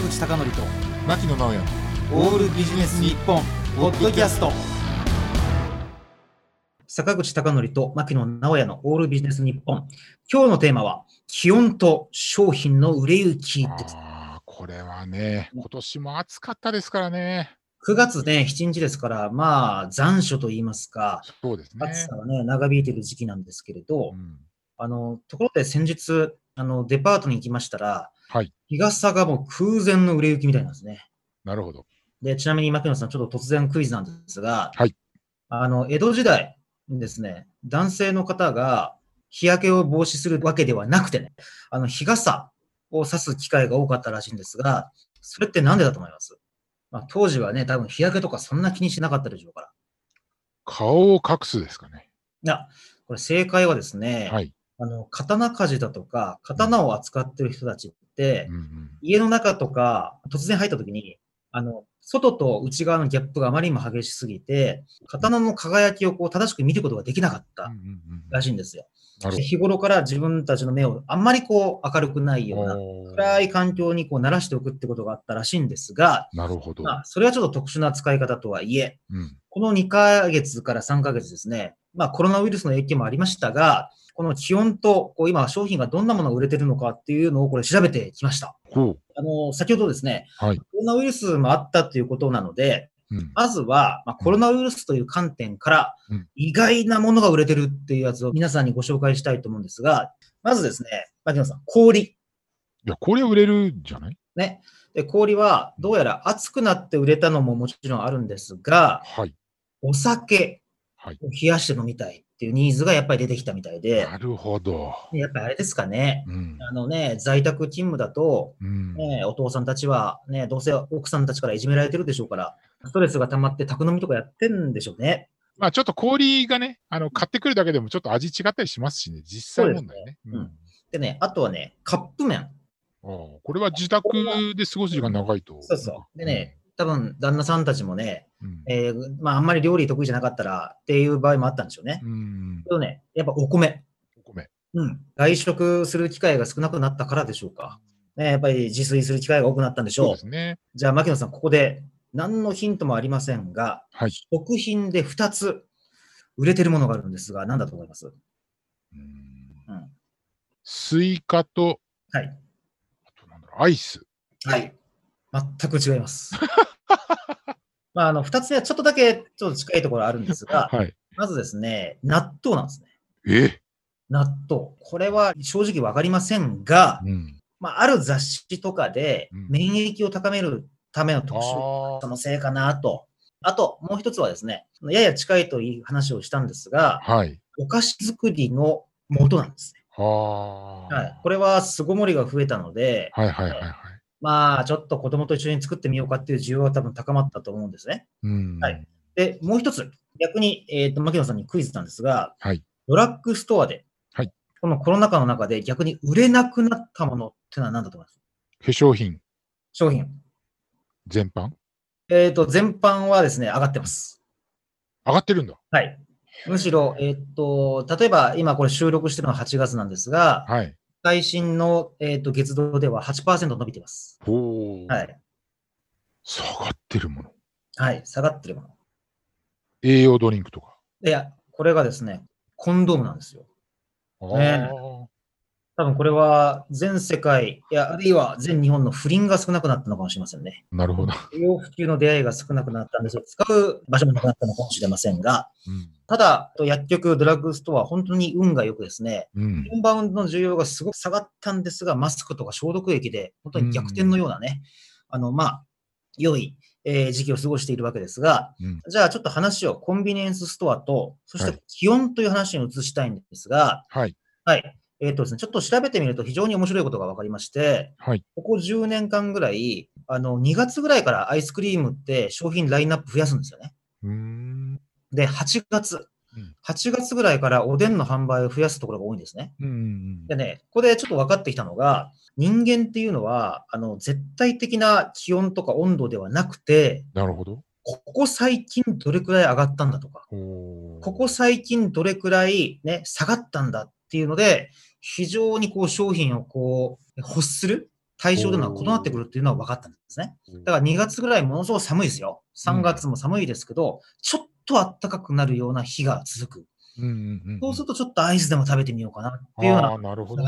坂口孝則と牧野直哉。オールビジネス日本ポッドキャスト。坂口孝則と牧野直哉のオールビジネス日本。今日のテーマは気温と商品の売れ行きです。ああこれはね今年も暑かったですからね。9月ね、7日ですから、まあ、残暑と言いますか、そうですね。暑さがね、長引いている時期なんですけれど、うん。あの、ところで先日、あの、デパートに行きましたら、はい。日傘がもう空前の売れ行きみたいなんですね。なるほど。で、ちなみに牧野さん、ちょっと突然クイズなんですが、はい。あの、江戸時代にですね、男性の方が日焼けを防止するわけではなくてね、あの、日傘を差す機会が多かったらしいんですが、それってなんでだと思います？まあ、当時はね、多分日焼けとかそんな気にしなかったでしょうから。顔を隠すですかね。いや、これ正解はですね、はい、あの、刀鍛冶だとか、刀を扱ってる人たちうんうん、家の中とか突然入った時に、あの、外と内側のギャップがあまりにも激しすぎて、刀の輝きをこう正しく見ることができなかったらしいんですよ。日頃から自分たちの目をあんまりこう明るくないような暗い環境にこう慣らしておくってことがあったらしいんですが、なるほど、まあ、それはちょっと特殊な使い方とはいえ、うん、この2ヶ月から3ヶ月ですね、まあコロナウイルスの影響もありましたが、この気温とこう今商品がどんなものが売れてるのかっていうのをこれ調べてきました。ほあの、先ほどですね、はい。コロナウイルスもあったということなので、う、うん、まずは、まあ、コロナウイルスという観点からうん、意外なものが売れてるっていうやつを皆さんにご紹介したいと思うんですが、まずですね、牧野さん、氷。いやこれ売れるんじゃない？ね。で、氷はどうやら熱くなって売れたのももちろんあるんですが、はい。お酒はい。を冷やして飲みたいっていうニーズがやっぱり出てきたみたいで、なるほど、やっぱりあれですかね。うんあのね、在宅勤務だと、うん、ね、お父さんたちは、ね、どうせ奥さんたちからいじめられてるでしょうから、ストレスが溜まって宅飲みとかやってんでしょうね。まあちょっと氷がねあの買ってくるだけでもちょっと味違ったりしますしね実際問題ねねうんでね、あとはね、カップ麺。ああこれは自宅で過ごす時間長いと。そうそう。でね、多分旦那さんたちもね、うん、えーまあ、あんまり料理得意じゃなかったらっていう場合もあったんでしょうね。うんけどね、やっぱお米。お米。うん。外食する機会が少なくなったからでしょうか。ね、やっぱり自炊する機会が多くなったんでしょう。そうですね。じゃあ、牧野さん、ここで何のヒントもありませんが、はい。食品で2つ売れてるものがあるんですが、何だと思います？うんうん。スイカと、はい。あとなんだろう、アイス。はい。全く違います。まあ、あの、2つ目はちょっとだけちょっと近いところあるんですが、はい。まずですね、納豆なんですね。え？納豆。これは正直わかりませんが、うん。まあ、ある雑誌とかでうん免疫を高めるための特集、あそのせいかなと。あと、もう一つはですね、やや近いという話をしたんですが、あ。はい。お菓子作りの元なんですね。はあ。はい。これは巣ごもりが増えたので、はいはいはいはい。まあ、ちょっと子供と一緒に作ってみようかっていう需要が多分高まったと思うんですね。うん。はい。で、もう一つ、逆に、えっ、と、牧野さんにクイズなんですが、はい。ドラッグストアで、はいこのコロナ禍の中で逆に売れなくなったものってのは何だと思います？化粧品商品。全般？えっ、と、全般はですね、上がってます。上がってるんだ。はい。むしろ、えっ、と、例えば今これ収録してるのは8月なんですが、はい。最新の、えー、と月度では8%伸びています。ほう。はい。下がってるもの。はい。下がってるもの。栄養ドリンクとか。いや、これがですね、コンドームなんですよ。ね多分これは全世界、いや、あるいは全日本の不倫が少なくなったのかもしれませんね。なるほど。不要不急の出会いが少なくなったんですよ。使う場所もなくなったのかもしれませんが、うん。ただ、薬局、ドラッグストア、本当に運が良くですね、うん。インバウンドの需要がすごく下がったんですが、マスクとか消毒液で、本当に逆転のようなね、あの、まあ、良い、えー時期を過ごしているわけですが、うん。じゃあちょっと話をコンビニエンスストアと、そしはいて気温という話に移したいんですが、はい。はい。えっ、とですね、ちょっと調べてみると非常に面白いことが分かりまして、はい。ここ10年間ぐらい、あの、2月ぐらいからアイスクリームって商品ラインナップ増やすんですよね。で、8月うん。8月ぐらいからおでんの販売を増やすところが多いんですね。うん。でね、ここでちょっと分かってきたのが、人間っていうのは、あの、絶対的な気温とか温度ではなくて、なるほど。ここ最近どれくらい上がったんだとか、ここ最近どれくらいね、下がったんだっていうので、非常にこう商品をこう欲するっ対象というのは異なってくるっていうのは分かったんですね。だから2月ぐらいものすごく寒いですよ。3月も寒いですけど、ちょっと暖かくなるような日が続く。うんうんうん、そうするとちょっとアイスでも食べてみようかなっていうような。なるほど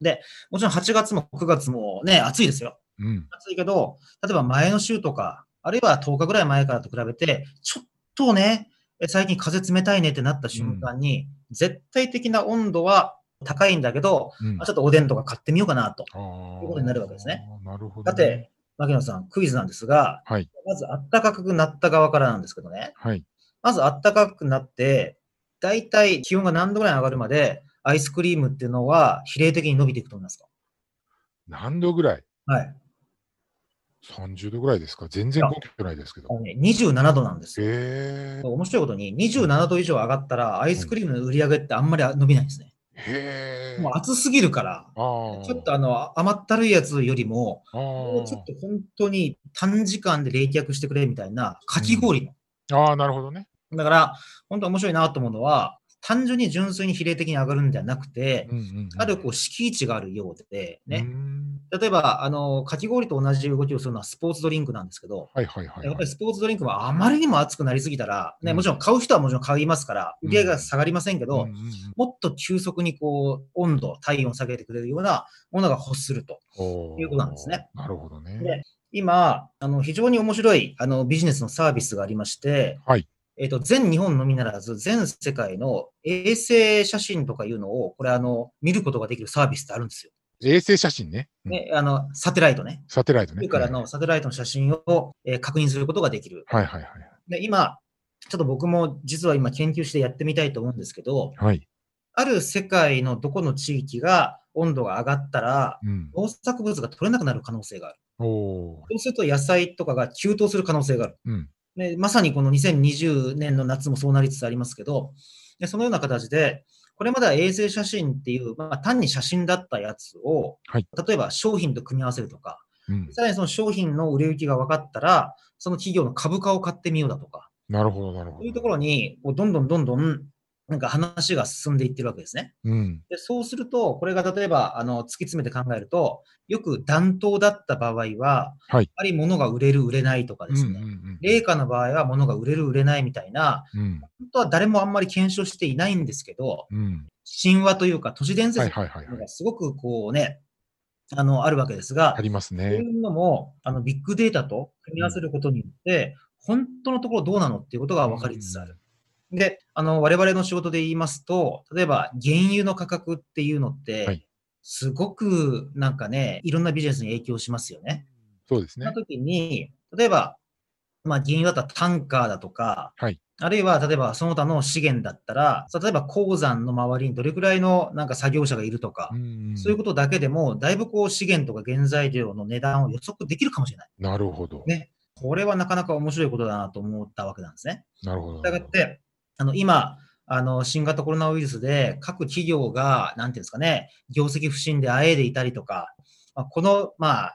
ね。もちろん8月も9月もね、暑いですよ。うん。暑いけど、例えば前の週とか、あるいは10日ぐらい前からと比べて、ちょっとね、え最近風冷たいねってなった瞬間に、絶対的な温度は高いんだけど、うんまあちょっとおでんとか買ってみようかなと。いうことになるわけですね。なるほど、だって、牧野さん、クイズなんですが、はい。まず暖かくなった側からなんですけどね、はい。まず暖かくなって、だいたい気温が何度ぐらい上がるまで、アイスクリームっていうのは比例的に伸びていくと思いますか？何度ぐらい？はい。?30 度ぐらいですか？全然根拠ないですけどね27度なんですよ。へえ。面白いことに、27度以上上がったら、アイスクリームの売り上げってあんまり伸びないんですね。へえ。もう暑すぎるから。ちょっとあの甘ったるいやつよりも、あもうちょっと本当に短時間で冷却してくれみたいな、かき氷の。あ。ああ、なるほどね。だから、本当面白いなと思うのは、単純に純粋に比例的に上がるんではなくて、うんうんうん、あるこう敷地があるようで、うね、ん例えば、あの、かき氷と同じ動きをするのはスポーツドリンクなんですけど、はいはいはい、やっぱはい。りスポーツドリンクはあまりにも熱くなりすぎたら、ね、うんもちろん買う人はもちろん買いますから、うん売り上げが下がりませんけど、うんうんうんもっと急速にこう、温度、体温を下げてくれるようなものが欲すると。いうことなんですね。なるほどね。で今、あの、非常に面白い、あの、ビジネスのサービスがありまして、はい。えっ、と、全日本のみならず、全世界の衛星写真とかいうのを、これあの、見ることができるサービスってあるんですよ。衛星写真ね。うんね、あの、サテライトね。サテライトね。からのサテライトの写真を、えー確認することができる。はいはいはい。で、今、ちょっと僕も実は今研究してやってみたいと思うんですけど、はい。ある世界のどこの地域が温度が上がったら、うん。農作物が取れなくなる可能性がある。そうすると野菜とかが急騰する可能性がある。うん。ね、まさにこの2020年の夏もそうなりつつありますけど、でそのような形で、これまでは衛星写真っていう、まあ、単に写真だったやつを、はい例えば商品と組み合わせるとか、うん。さらにその商品の売れ行きが分かったら、その企業の株価を買ってみようだとか、なるほどなるほど。そういうところに、どんどんどんどん、なんか話が進んでいってるわけですね。うん。でそうすると、これが例えば、あの、突き詰めて考えると、よく暖冬だった場合は、はいやっぱり物が売れる、売れないとかですね。冷夏の場合は物が売れる、売れないみたいな、うん。本当は誰もあんまり検証していないんですけど、うん。神話というか都市伝はい説。がすごくこうね、あの、あるわけですがあ、りますそうね。いうのも、あの、ビッグデータと組み合わせることによって、本当のところどうなのっていうことが分かりつつある。で、あの、我々の仕事で言いますと、例えば原油の価格っていうのって、はいすごくなんかね、いろんなビジネスに影響しますよね。そうですねそんな。時に、例えば、まあ、原油だったらタンカーだとか、はいあるいは例えばその他の資源だったら、例えば鉱山の周りにどれくらいのなんか作業者がいるとか、んそういうことだけでも、だいぶこう資源とか原材料の値段を予測できるかもしれない。なるほど。ね。これはなかなか面白いことだなと思ったわけなんですね。なるほど。したがって、あの、今、あの、新型コロナウイルスで各企業が、なんていうんですかね、業績不振であえいでいたりとか、まあ、この、まあ、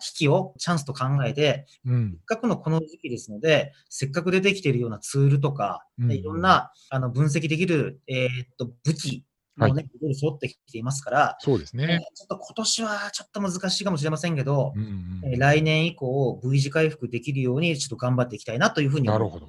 危機をチャンスと考えて、うんせっ。かくのこの時期ですので、せっかく出てきているようなツールとか、うんいろんなあの分析できる、えーっと武器もね、いろいろ揃ってきていますから、そうですえーね。ちょっと今年はちょっと難しいかもしれませんけど、うんうんえー来年以降 V 字回復できるようにちょっと頑張っていきたいなというふうに思うなるほど。